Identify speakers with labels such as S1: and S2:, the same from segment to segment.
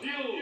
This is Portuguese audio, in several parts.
S1: Deal.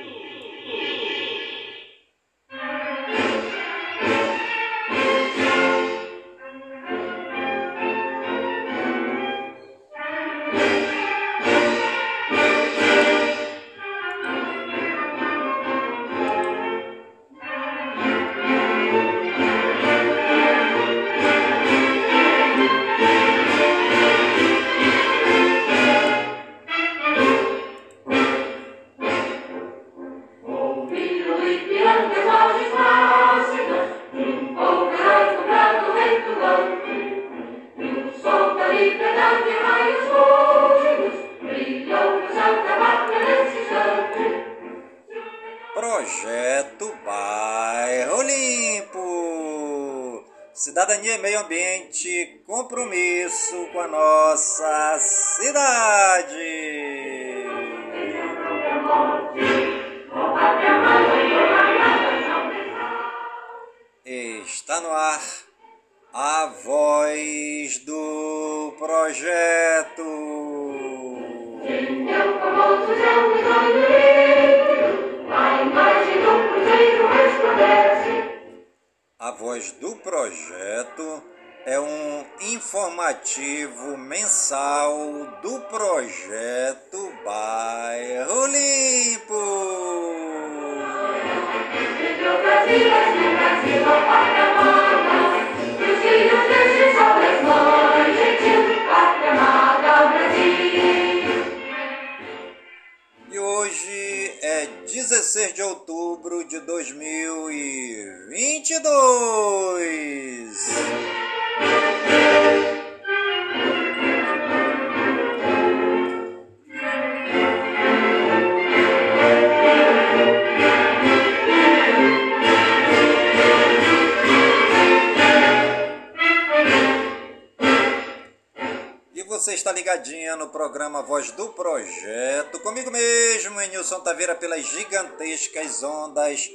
S1: Programa Voz do Projeto, comigo mesmo, Nilson Taveira, pelas gigantescas ondas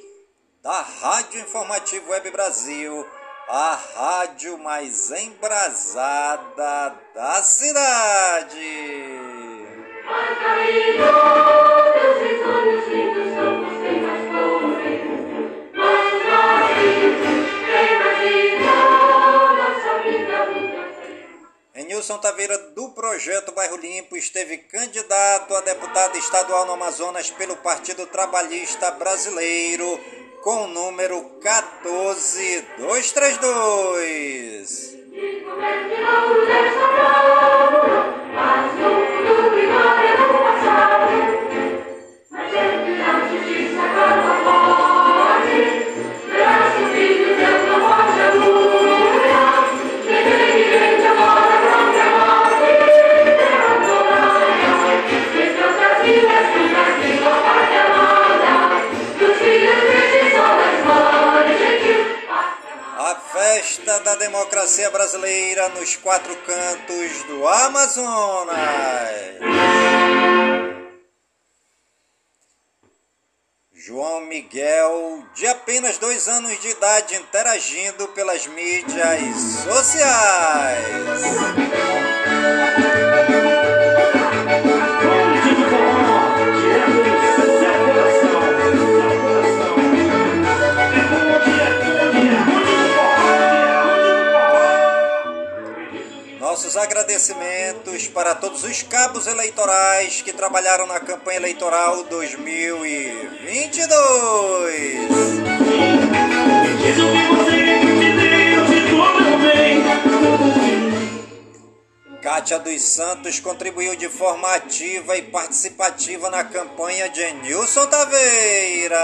S1: da Rádio Informativo Web Brasil a rádio mais embrasada da cidade. Nilson Taveira, do Projeto Bairro Limpo, esteve candidato a deputado estadual no Amazonas pelo Partido Trabalhista Brasileiro com o número 14232. Democracia brasileira nos quatro cantos do Amazonas. João Miguel, de apenas dois anos de idade, interagindo pelas mídias sociais. Nossos agradecimentos para todos os cabos eleitorais que trabalharam na campanha eleitoral 2022. Kátia dos Santos contribuiu de forma ativa e participativa na campanha de Nilson Taveira.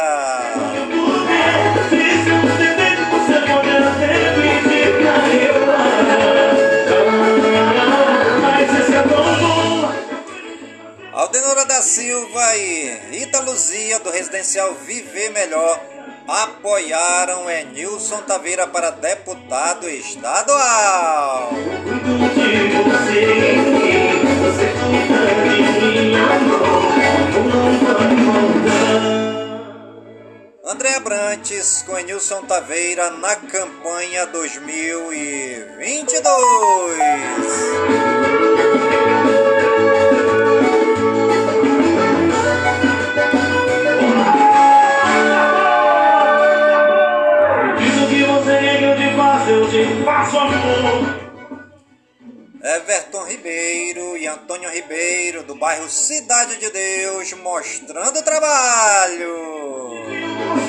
S1: Silva e Rita Luzia, do residencial Viver Melhor, apoiaram Enilson Taveira para deputado estadual. André Abrantes com Enilson Taveira na campanha 2022. Taveiro, do bairro Cidade de Deus, mostrando trabalho. O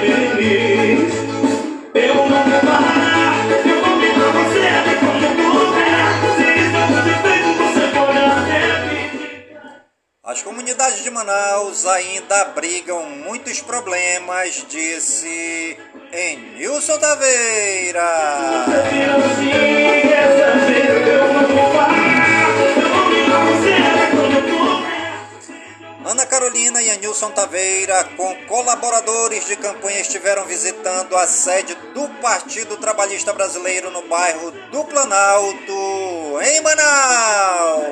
S1: feliz. Eu vou parar, eu você estamos defeitos, você As comunidades de Manaus ainda abrigam muitos problemas, disse Enilson Taveira. Ana Carolina e Anilson Taveira, com colaboradores de campanha, estiveram visitando a sede do Partido Trabalhista Brasileiro no bairro do Planalto, em Manaus.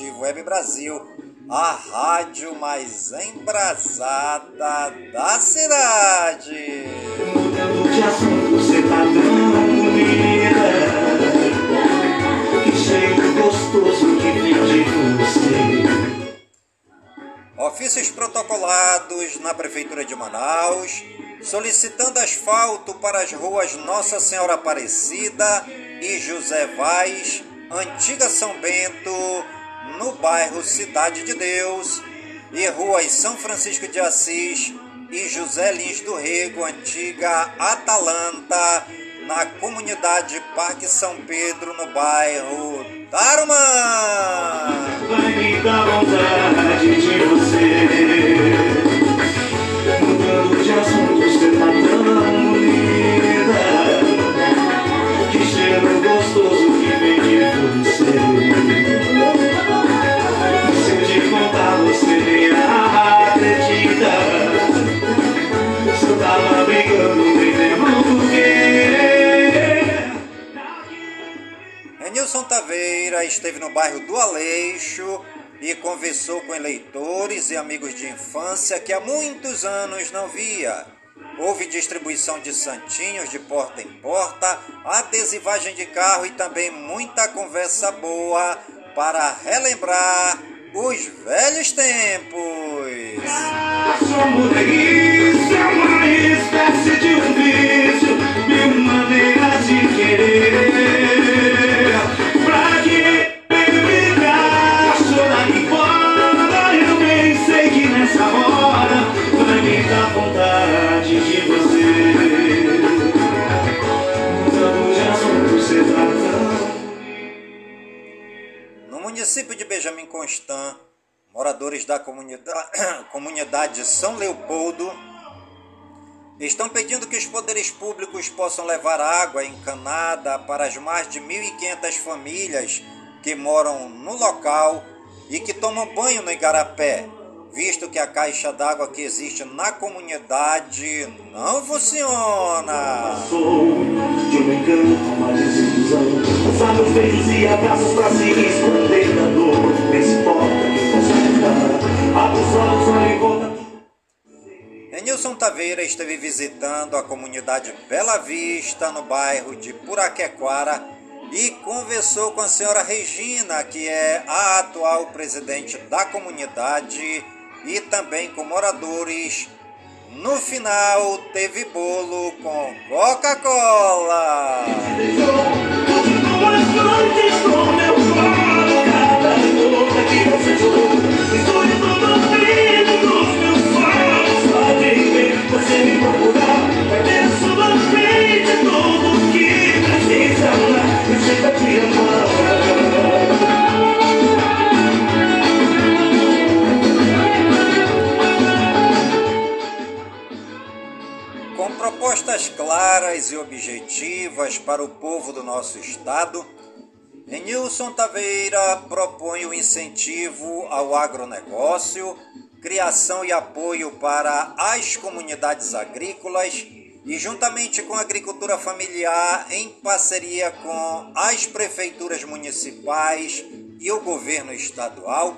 S1: Web Brasil, a rádio mais embrasada da cidade. Mudando de assunto, você tá tão bonita. Que cheiro gostoso que vem de você. Ofícios protocolados na Prefeitura de Manaus, solicitando asfalto para as ruas Nossa Senhora Aparecida e José Vaz, Antiga São Bento, no bairro Cidade de Deus, e ruas São Francisco de Assis e José Lins do Rego, Antiga Atalanta, na comunidade Parque São Pedro, no bairro Tarumã. Enilson Taveira esteve no bairro do Aleixo e conversou com eleitores e amigos de infância que há muitos anos não via. Houve distribuição de santinhos de porta em porta, adesivagem de carro e também muita conversa boa para relembrar os velhos tempos. Município de Benjamin Constant, moradores da comunidade, comunidade São Leopoldo estão pedindo que os poderes públicos possam levar água encanada para as mais de 1.500 famílias que moram no local e que tomam banho no Igarapé visto que a caixa d'água que existe na comunidade não funciona. De um engano, uma desilusão. Passados beijos e abraços pra se esconder Enilson Taveira esteve visitando a comunidade Bela Vista, no bairro de Puraquequara, e conversou com a senhora Regina, que é a atual presidente da comunidade e também com moradores. No final teve bolo com Coca-Cola. Propostas claras e objetivas para o povo do nosso estado, Nilson Taveira propõe o incentivo ao agronegócio, criação e apoio para as comunidades agrícolas e, juntamente com a agricultura familiar, em parceria com as prefeituras municipais e o governo estadual,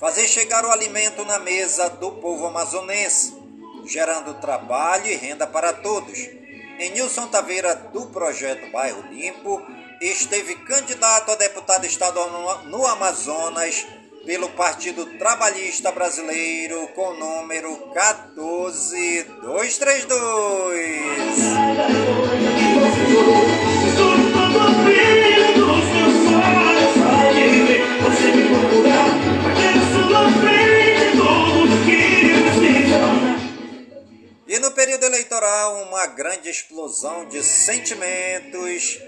S1: fazer chegar o alimento na mesa do povo amazonense, gerando trabalho e renda para todos. Nilson Taveira, do projeto Bairro Limpo, esteve candidato a deputado estadual no Amazonas pelo Partido Trabalhista Brasileiro com o número 14232. Período eleitoral, uma grande explosão de sentimentos,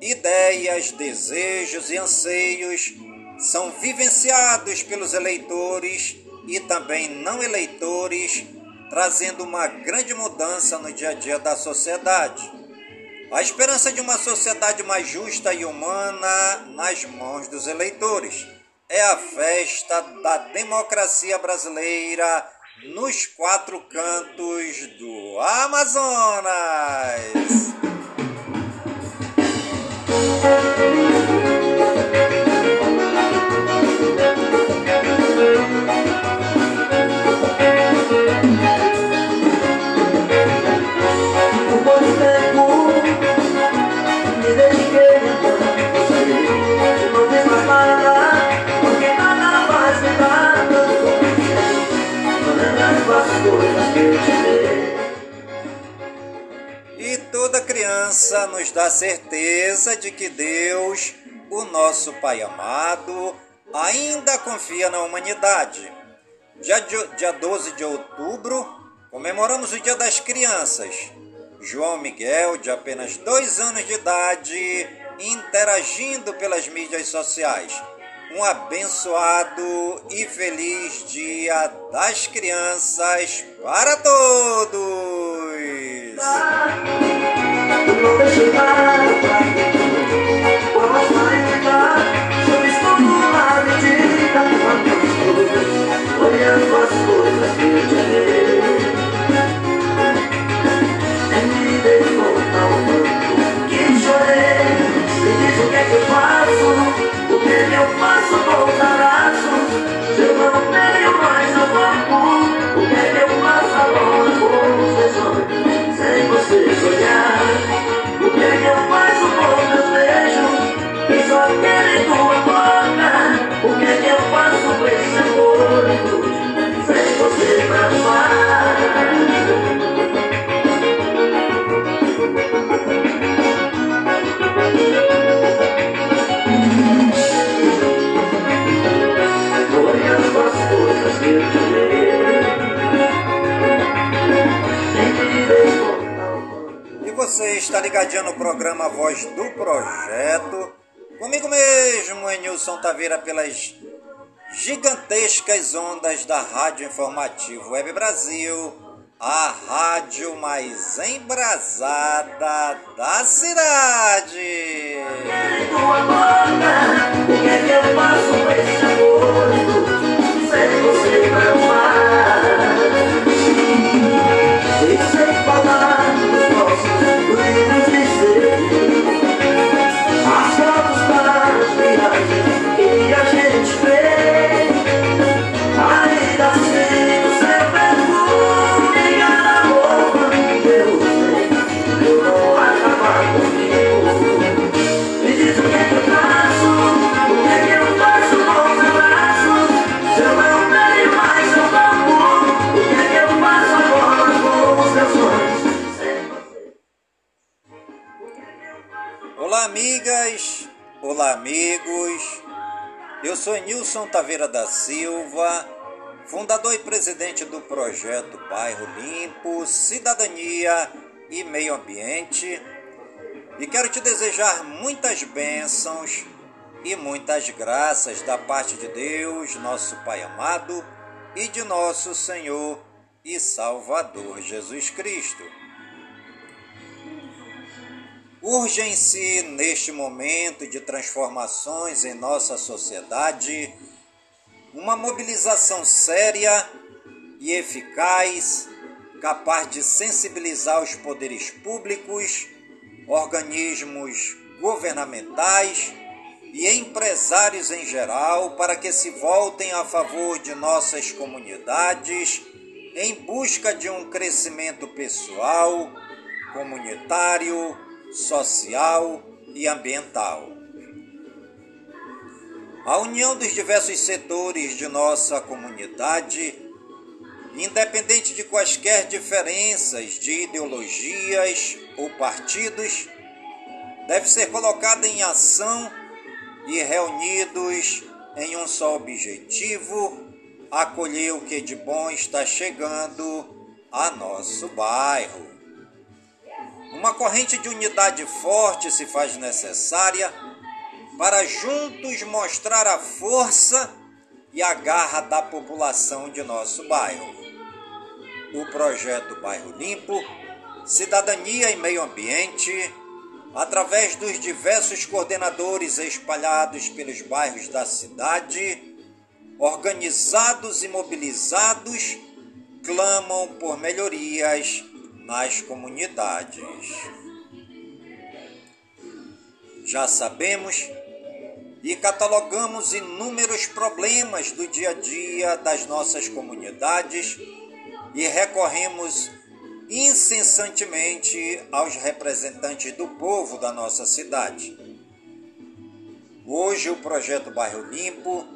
S1: ideias, desejos e anseios são vivenciados pelos eleitores e também não eleitores, trazendo uma grande mudança no dia a dia da sociedade. A esperança de uma sociedade mais justa e humana nas mãos dos eleitores é a festa da democracia brasileira nos quatro cantos do Amazonas. Certeza de que Deus, o nosso Pai amado, ainda confia na humanidade. Dia, dia 12 de outubro, comemoramos o Dia das Crianças. João Miguel, de apenas dois anos de idade, interagindo pelas mídias sociais. Um abençoado e feliz Dia das Crianças para todos! Coisas que ligadinho no programa Voz do Projeto. Comigo mesmo, Enilson Taveira, pelas gigantescas ondas da Rádio Informativo Web Brasil, a rádio mais embrasada da cidade. Olá, amigos! Eu sou Nilson Taveira da Silva, fundador e presidente do projeto Bairro Limpo, Cidadania e Meio Ambiente, e quero te desejar muitas bênçãos e muitas graças da parte de Deus, nosso Pai amado, e de nosso Senhor e Salvador Jesus Cristo. Urgem-se neste momento de transformações em nossa sociedade uma mobilização séria e eficaz, capaz de sensibilizar os poderes públicos, organismos governamentais e empresários em geral para que se voltem a favor de nossas comunidades em busca de um crescimento pessoal, comunitário, social e ambiental. A união dos diversos setores de nossa comunidade, independente de quaisquer diferenças de ideologias ou partidos, deve ser colocada em ação e reunidos em um só objetivo, acolher o que de bom está chegando a nosso bairro. Uma corrente de unidade forte se faz necessária para juntos mostrar a força e a garra da população de nosso bairro. O projeto Bairro Limpo, Cidadania e Meio Ambiente através dos diversos coordenadores espalhados pelos bairros da cidade, organizados e mobilizados, clamam por melhorias nas comunidades. Já sabemos e catalogamos inúmeros problemas do dia a dia das nossas comunidades e recorremos incessantemente aos representantes do povo da nossa cidade. Hoje, o projeto Bairro Limpo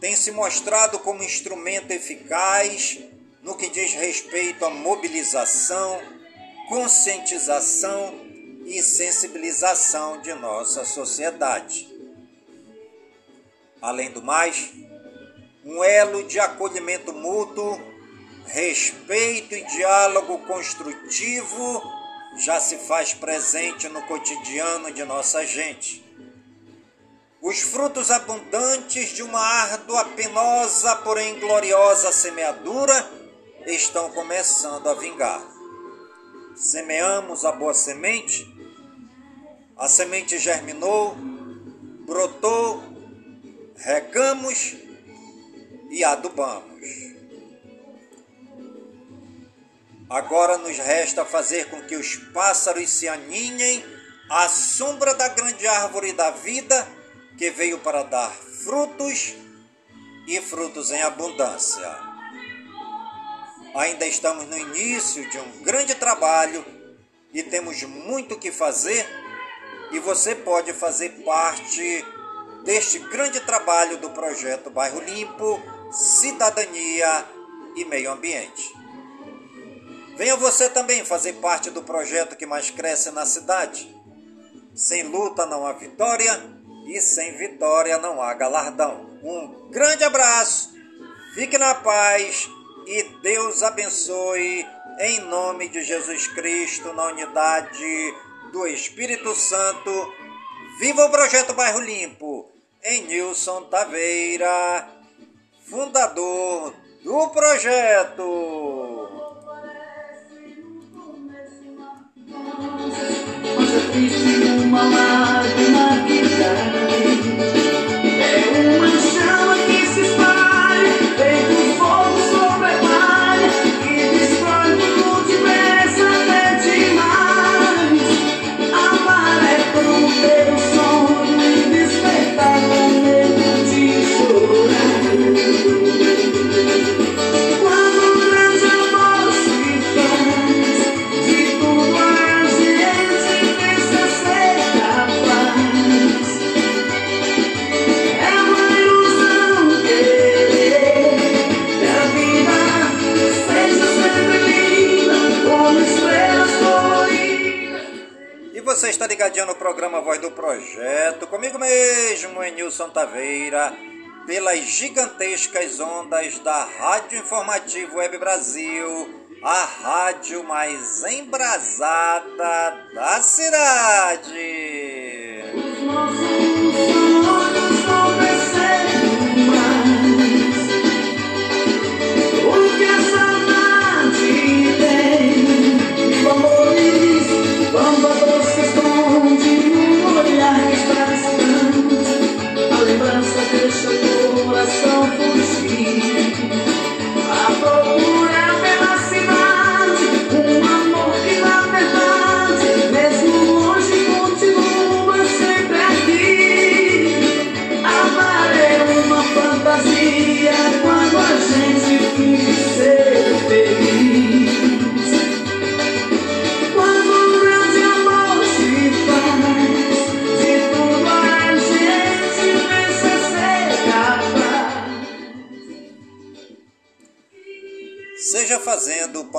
S1: tem se mostrado como instrumento eficaz no que diz respeito à mobilização, conscientização e sensibilização de nossa sociedade. Além do mais, um elo de acolhimento mútuo respeito e diálogo construtivo já se faz presente no cotidiano de nossa gente. Os frutos abundantes de uma árdua, penosa, porém gloriosa semeadura estão começando a vingar. Semeamos a boa semente, a semente germinou, brotou, regamos e adubamos. Agora nos resta fazer com que os pássaros se aninhem à sombra da grande árvore da vida que veio para dar frutos e frutos em abundância. Ainda estamos no início de um grande trabalho e temos muito que fazer, e você pode fazer parte deste grande trabalho do projeto Bairro Limpo, Cidadania e Meio Ambiente. Venha você também fazer parte do projeto que mais cresce na cidade. Sem luta não há vitória e sem vitória não há galardão. Um grande abraço, fique na paz e Deus abençoe em nome de Jesus Cristo, na unidade do Espírito Santo. Viva o projeto Bairro Limpo, em Nilson Taveira, fundador do projeto.
S2: Mas
S1: programa Voz do Projeto, comigo mesmo, Enilson Taveira, pelas gigantescas ondas da Rádio Informativo Web Brasil, a rádio mais embrasada da cidade.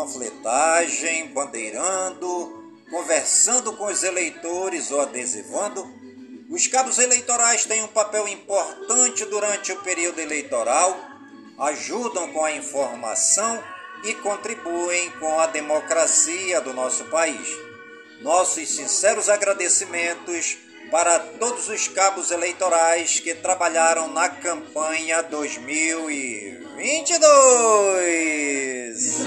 S1: Panfletagem, bandeirando, conversando com os eleitores ou adesivando, os cabos eleitorais têm um papel importante durante o período eleitoral, ajudam com a informação e contribuem com a democracia do nosso país. Nossos sinceros agradecimentos para todos os cabos eleitorais que trabalharam na campanha 2022. is.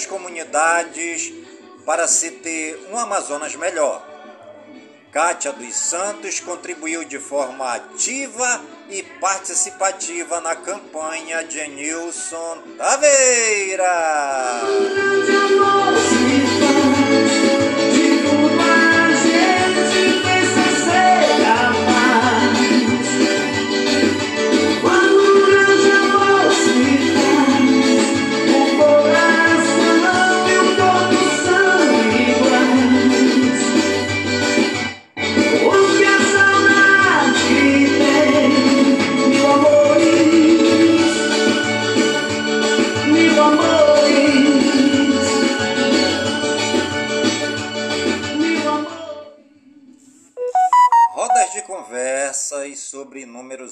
S1: As comunidades para se ter um Amazonas melhor. Kátia dos Santos contribuiu de forma ativa e participativa na campanha de Nilson Taveira.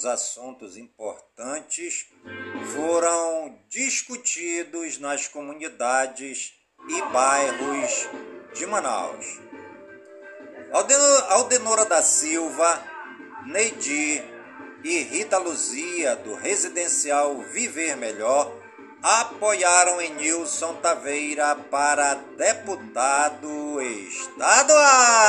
S1: Assuntos importantes foram discutidos nas comunidades e bairros de Manaus. Aldeno- Aldenora da Silva, Neidi e Rita Luzia, do residencial Viver Melhor, apoiaram Enilson Taveira para deputado estadual.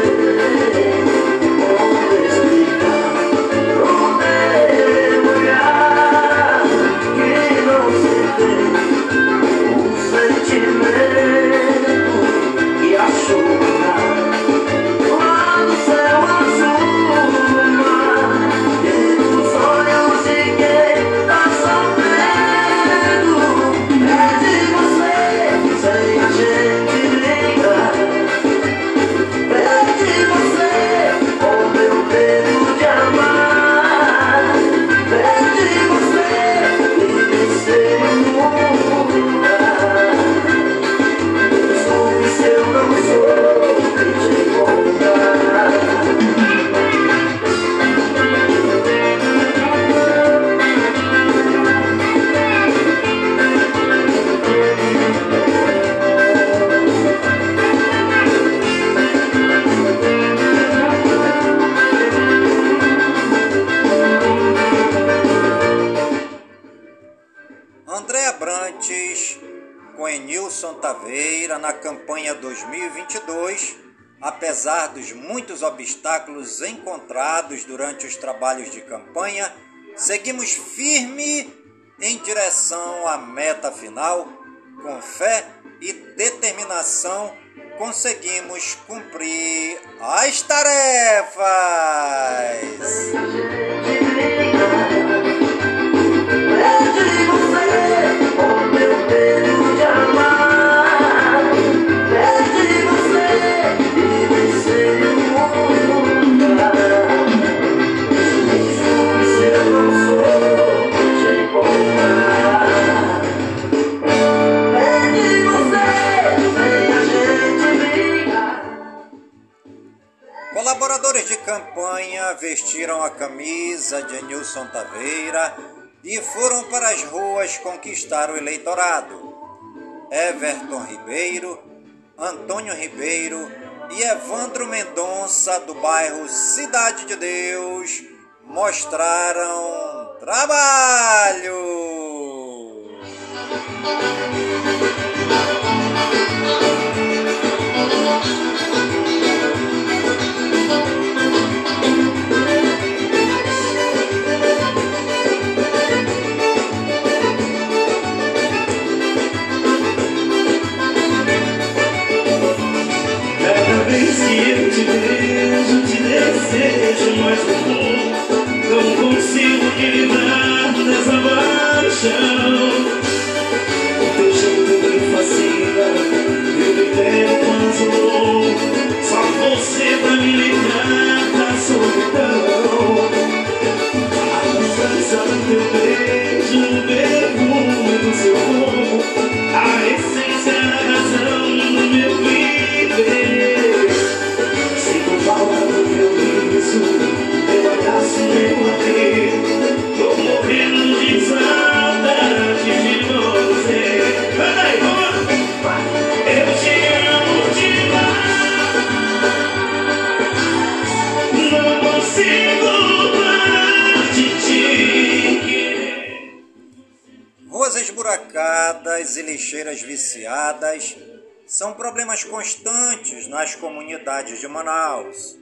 S1: obstáculos encontrados durante os trabalhos de campanha, seguimos firme em direção à meta final, com fé e determinação conseguimos cumprir as tarefas.
S3: É de
S1: Colaboradores de campanha vestiram a camisa de Nilson Taveira e foram para as ruas conquistar o eleitorado. Everton Ribeiro, Antônio Ribeiro e Evandro Mendonça, do bairro Cidade de Deus, mostraram trabalho.
S3: Teu beijo, o perfume do seu corpo, a essência
S1: esburacadas e lixeiras viciadas são problemas constantes nas comunidades de Manaus,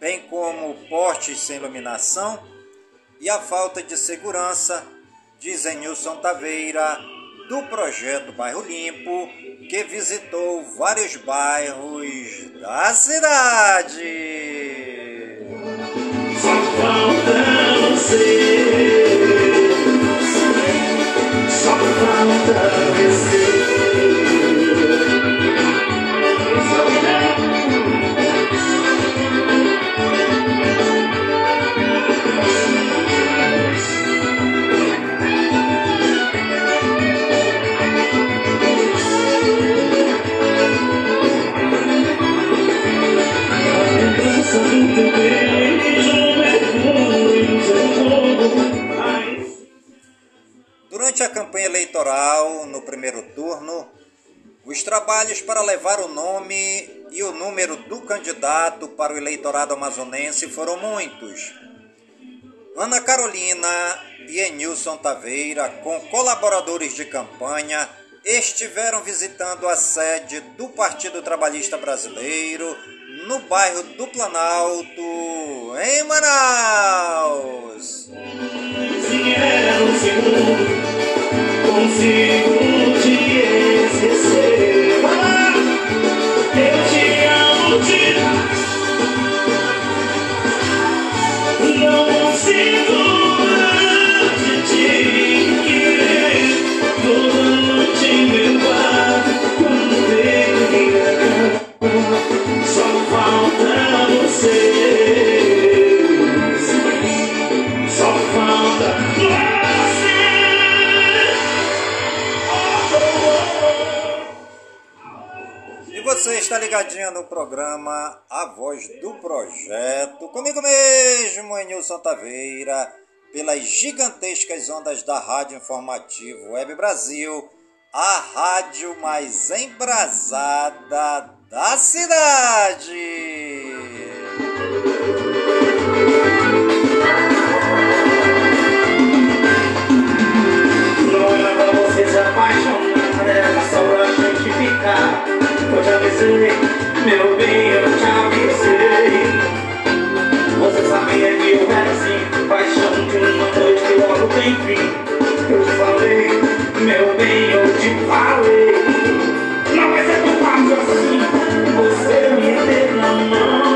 S1: bem como portes sem iluminação e a falta de segurança, diz Nilson Taveira, do projeto Bairro Limpo, que visitou vários bairros da cidade.
S3: Só falta Só falta A
S1: campanha eleitoral, no primeiro turno, os trabalhos para levar o nome e o número do candidato para o eleitorado amazonense foram muitos. Ana Carolina e Enilson Taveira, com colaboradores de campanha, estiveram visitando a sede do Partido Trabalhista Brasileiro no bairro do Planalto, em Manaus.
S3: Consigo
S1: mesmo, Enilson Taveira, pelas gigantescas ondas da Rádio Informativo Web Brasil, a rádio mais embrasada da cidade.
S3: Te avisei, meu bem, eu te avisei. Sabia que eu era assim, paixão de uma noite que logo tem fim. Eu te falei, meu bem, eu te falei. Não vai ser tão fácil assim, você me ter na mão.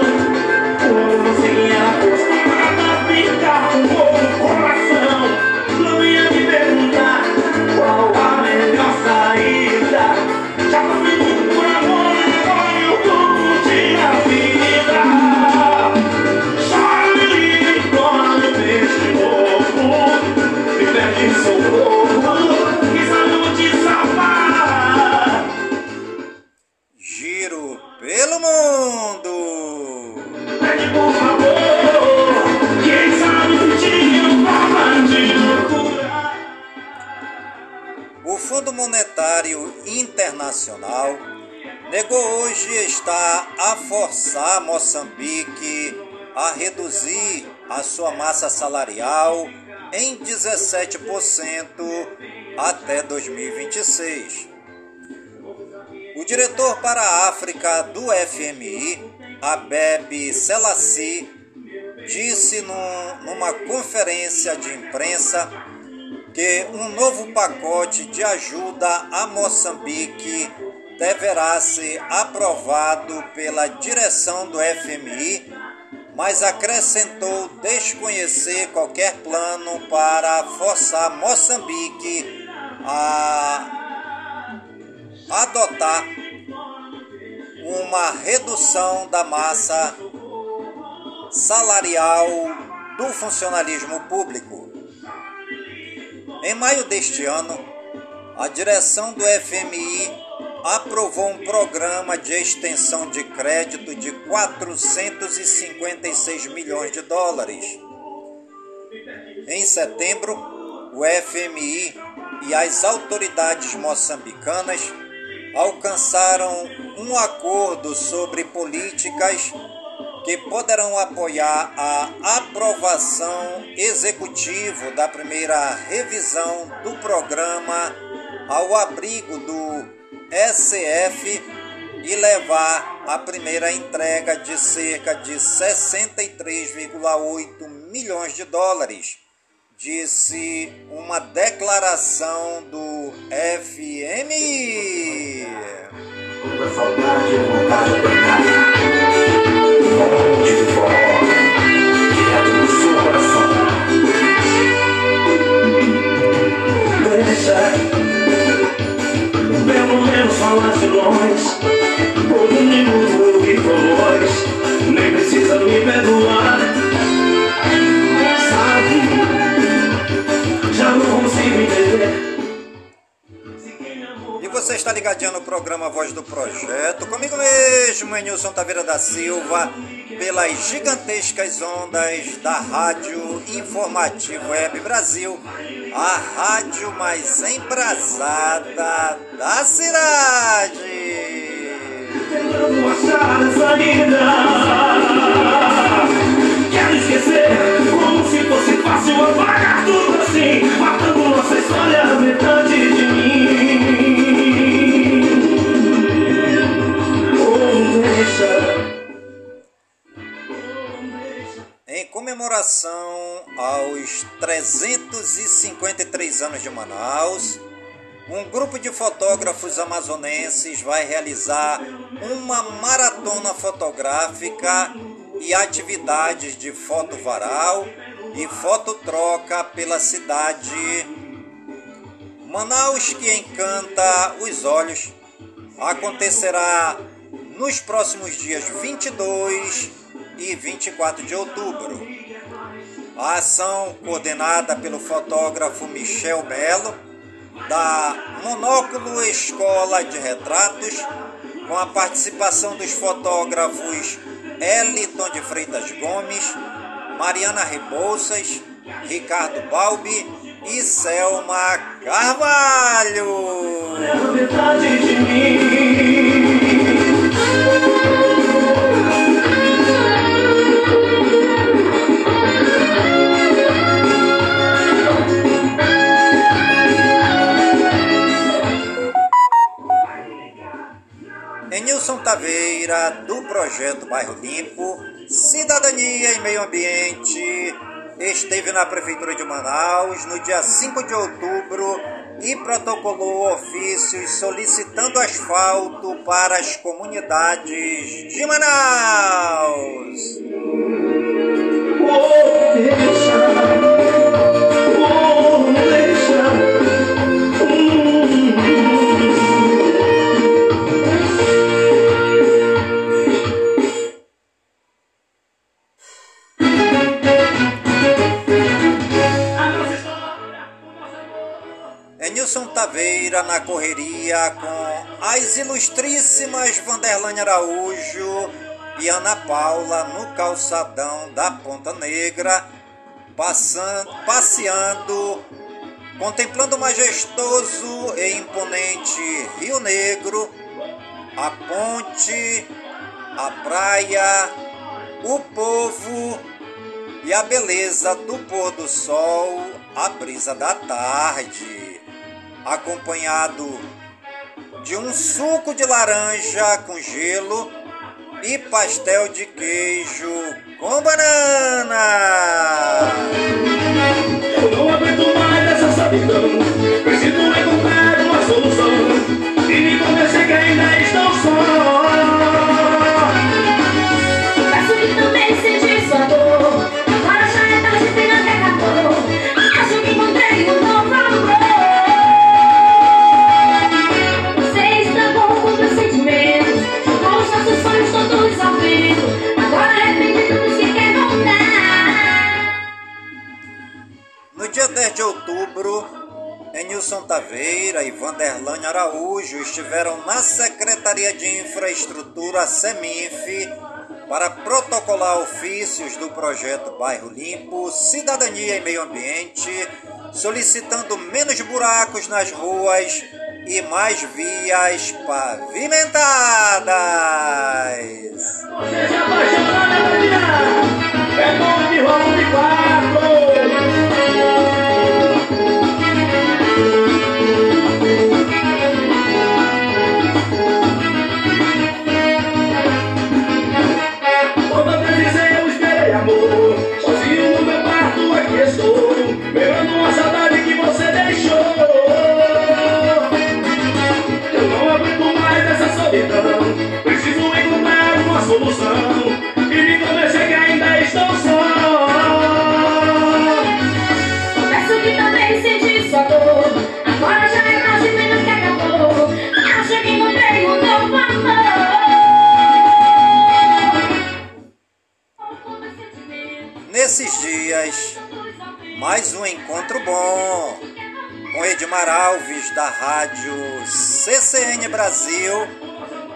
S3: Quando você era acostumada a ficar com no coração.
S1: Sua massa salarial em 17% até 2026. O diretor para a África do FMI, Abeb Selassie, disse num, numa conferência de imprensa que um novo pacote de ajuda a Moçambique deverá ser aprovado pela direção do FMI, mas acrescentou desconhecer qualquer plano para forçar Moçambique a adotar uma redução da massa salarial do funcionalismo público. Em maio deste ano, a direção do FMI aprovou um programa de extensão de crédito de 456 milhões de dólares. Em setembro, o FMI e as autoridades moçambicanas alcançaram um acordo sobre políticas que poderão apoiar a aprovação executiva da primeira revisão do programa ao abrigo do SF e levar a primeira entrega de cerca de 63,8 milhões de dólares, disse uma declaração do FMI.
S3: Pelo menos falar de nós. Um minuto eu vi tua voz. Nem precisa me perdoar. Sabe, já não consigo entender.
S1: Você está ligadinho no programa Voz do Projeto, comigo mesmo, Enilson Taveira da Silva, pelas gigantescas ondas da Rádio Informativo Web Brasil, a rádio mais embrasada da cidade. 353 anos de Manaus, um grupo de fotógrafos amazonenses vai realizar uma maratona fotográfica e atividades de foto varal e fototroca pela cidade. Manaus que encanta os olhos acontecerá nos próximos dias 22 e 24 de outubro. A ação, coordenada pelo fotógrafo Michel Melo, da Monóculo Escola de Retratos, com a participação dos fotógrafos Eliton de Freitas Gomes, Mariana Rebouças, Ricardo Balbi e Selma Carvalho. Taveira, do projeto Bairro Limpo, Cidadania e Meio Ambiente, esteve na Prefeitura de Manaus no dia 5 de outubro e protocolou ofícios solicitando asfalto para as comunidades de Manaus.
S3: Oh,
S1: correria com as ilustríssimas Vanderlane Araújo e Ana Paula no calçadão da Ponta Negra, passando, passeando, contemplando o majestoso e imponente Rio Negro, a ponte, a praia, o povo e a beleza do pôr do sol, a brisa da tarde acompanhado de um suco de laranja com gelo e pastel de queijo com banana.
S3: Eu não aguento mais essa
S1: sabidão. estiveram na Secretaria de Infraestrutura, Semif para protocolar ofícios do projeto Bairro Limpo, Cidadania e Meio Ambiente, solicitando menos buracos nas ruas e mais vias pavimentadas.
S3: Você É bom de roubo de quatro. mais
S4: um
S1: encontro bom com Edmar Alves da Rádio CCN Brasil,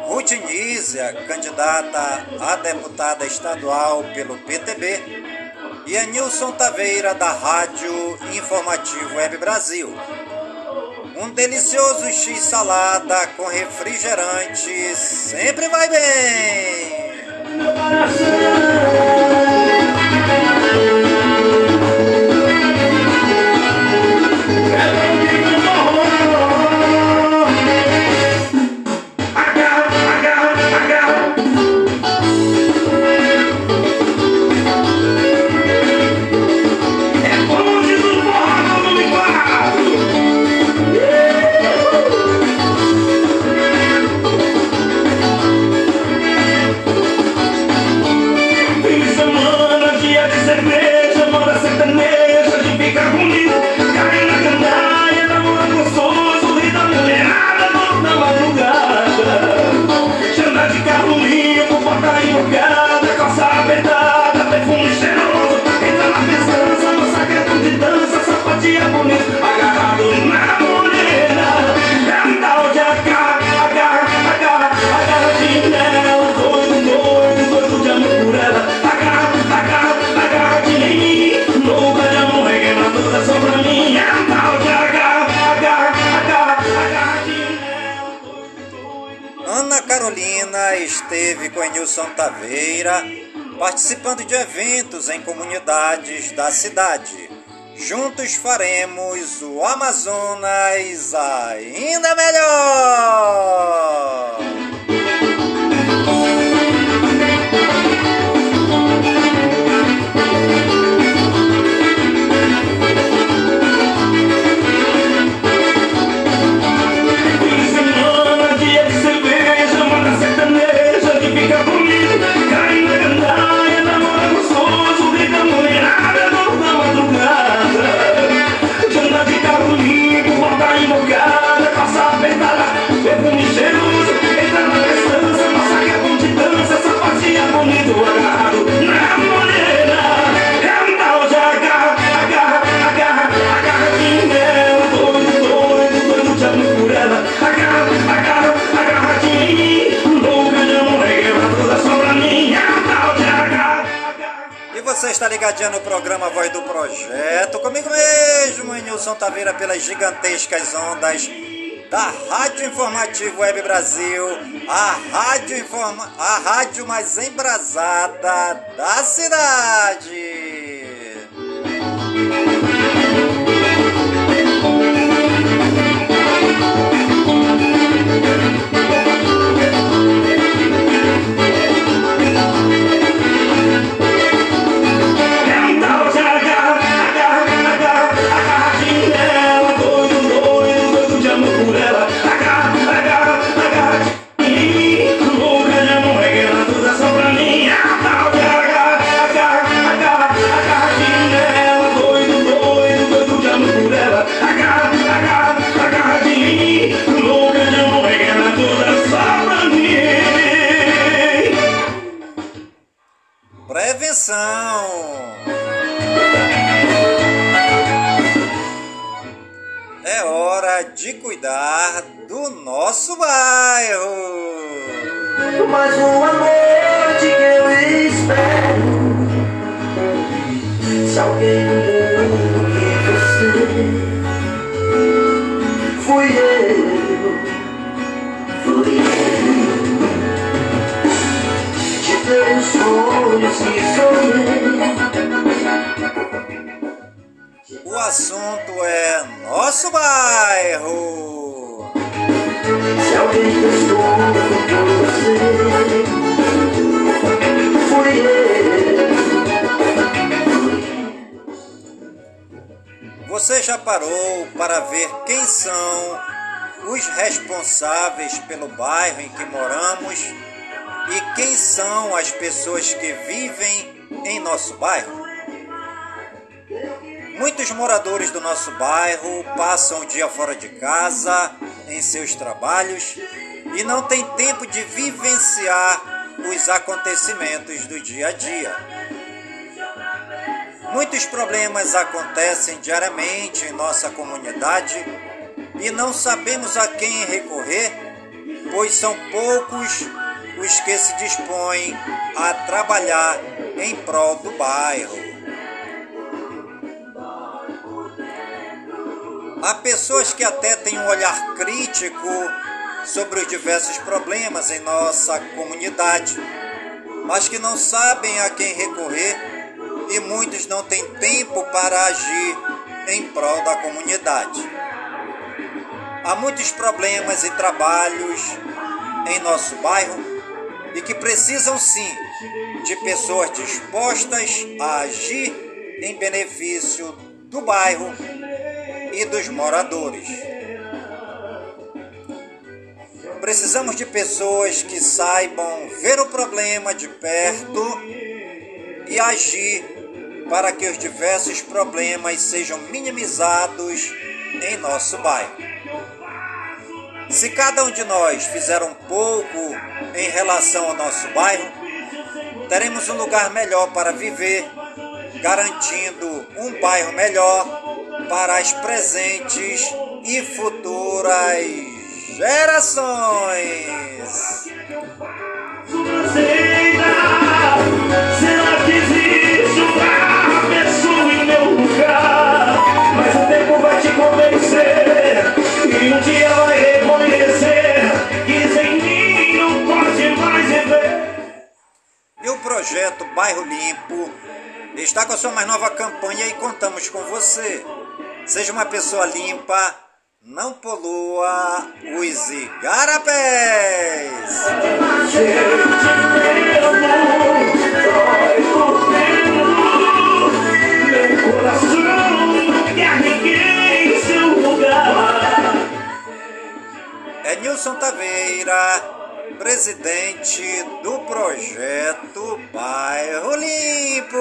S1: Ruth Nízia, candidata a deputada estadual pelo PTB, e Anilson Taveira da Rádio Informativo Web Brasil. Um delicioso x-salada com refrigerante sempre vai bem! Ana Carolina esteve com Enilson Taveira, participando de eventos em comunidades da cidade. Juntos faremos o Amazonas ainda melhor! ligadinha no programa Voz do Projeto, comigo mesmo, em Nilson Taveira, pelas gigantescas ondas da Rádio Informativo Web Brasil, a rádio, informa... a rádio mais embrasada da cidade. São as pessoas que vivem em nosso bairro? Muitos moradores do nosso bairro passam o dia fora de casa, em seus trabalhos, e não têm tempo de vivenciar os acontecimentos do dia a dia. Muitos problemas acontecem diariamente em nossa comunidade e não sabemos a quem recorrer, pois são poucos os que se dispõem a trabalhar em prol do bairro. Há pessoas que até têm um olhar crítico sobre os diversos problemas em nossa comunidade, mas que não sabem a quem recorrer e muitos não têm tempo para agir em prol da comunidade. Há muitos problemas e trabalhos em nosso bairro e que precisam sim de pessoas dispostas a agir em benefício do bairro e dos moradores. Precisamos de pessoas que saibam ver o problema de perto e agir para que os diversos problemas sejam minimizados em nosso bairro. Se cada um de nós fizer um pouco em relação ao nosso bairro, teremos um lugar melhor para viver, garantindo um bairro melhor para as presentes e futuras gerações.
S3: Mas o tempo vai te convencer e um dia vai
S1: projeto Bairro Limpo está com a sua mais nova campanha e contamos com você. Seja uma pessoa limpa, não polua os igarapés. É Nilson Taveira, presidente do projeto Bairro Limpo.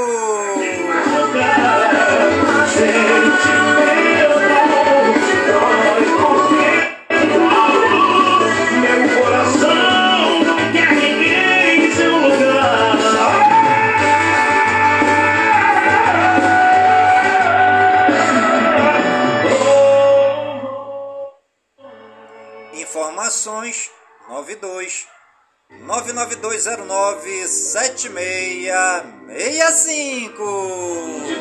S1: Informações 92 99209 7665.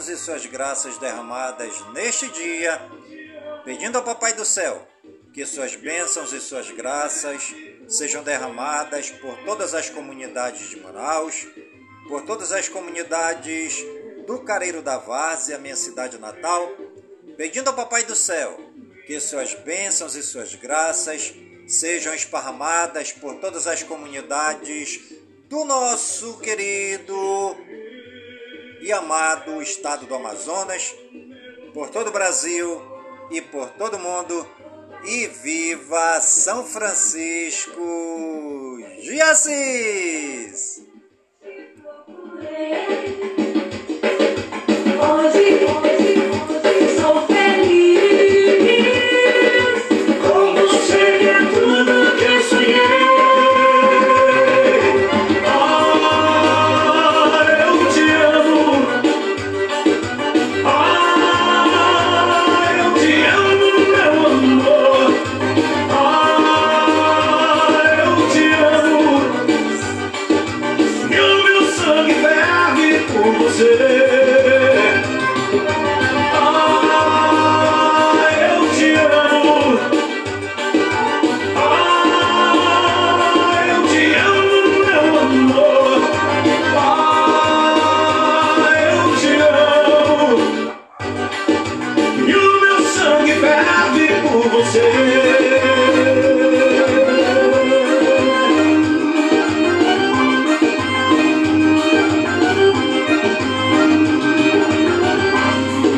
S1: Bênçãos e suas graças derramadas neste dia. Pedindo ao Papai do Céu que suas bênçãos e suas graças sejam derramadas por todas as comunidades de Manaus, por todas as comunidades do Careiro da Várzea, minha cidade natal, pedindo ao Papai do Céu que suas bênçãos e suas graças sejam esparramadas por todas as comunidades do nosso querido e amado estado do Amazonas, por todo o Brasil e por todo o mundo. E viva São Francisco de Assis! Hoje